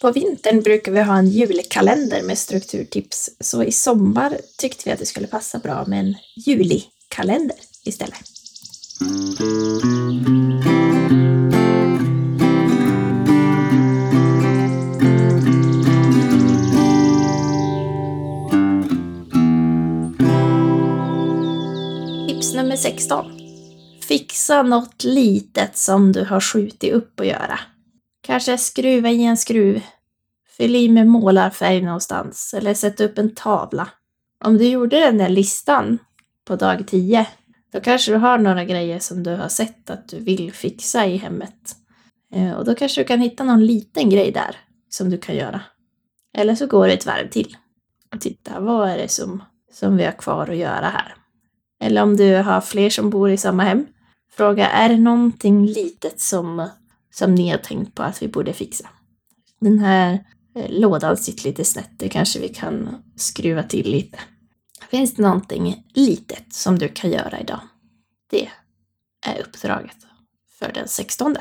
På vintern brukar vi ha en julkalender med strukturtips, så i sommar tyckte vi att det skulle passa bra med en julikalender istället. Tips nummer 16. Fixa något litet som du har skjutit upp att göra. Kanske skruva i en skruv, fyll i med målarfärg någonstans eller sätta upp en tavla. Om du gjorde den där listan på dag 10, då kanske du har några grejer som du har sett att du vill fixa i hemmet. Eh, och då kanske du kan hitta någon liten grej där som du kan göra. Eller så går du ett varv till och titta, vad är det som, som vi har kvar att göra här? Eller om du har fler som bor i samma hem, fråga, är det någonting litet som, som ni har tänkt på att vi borde fixa? Den här eh, lådan sitter lite snett, det kanske vi kan skruva till lite. Finns det någonting litet som du kan göra idag? Det är uppdraget för den 16.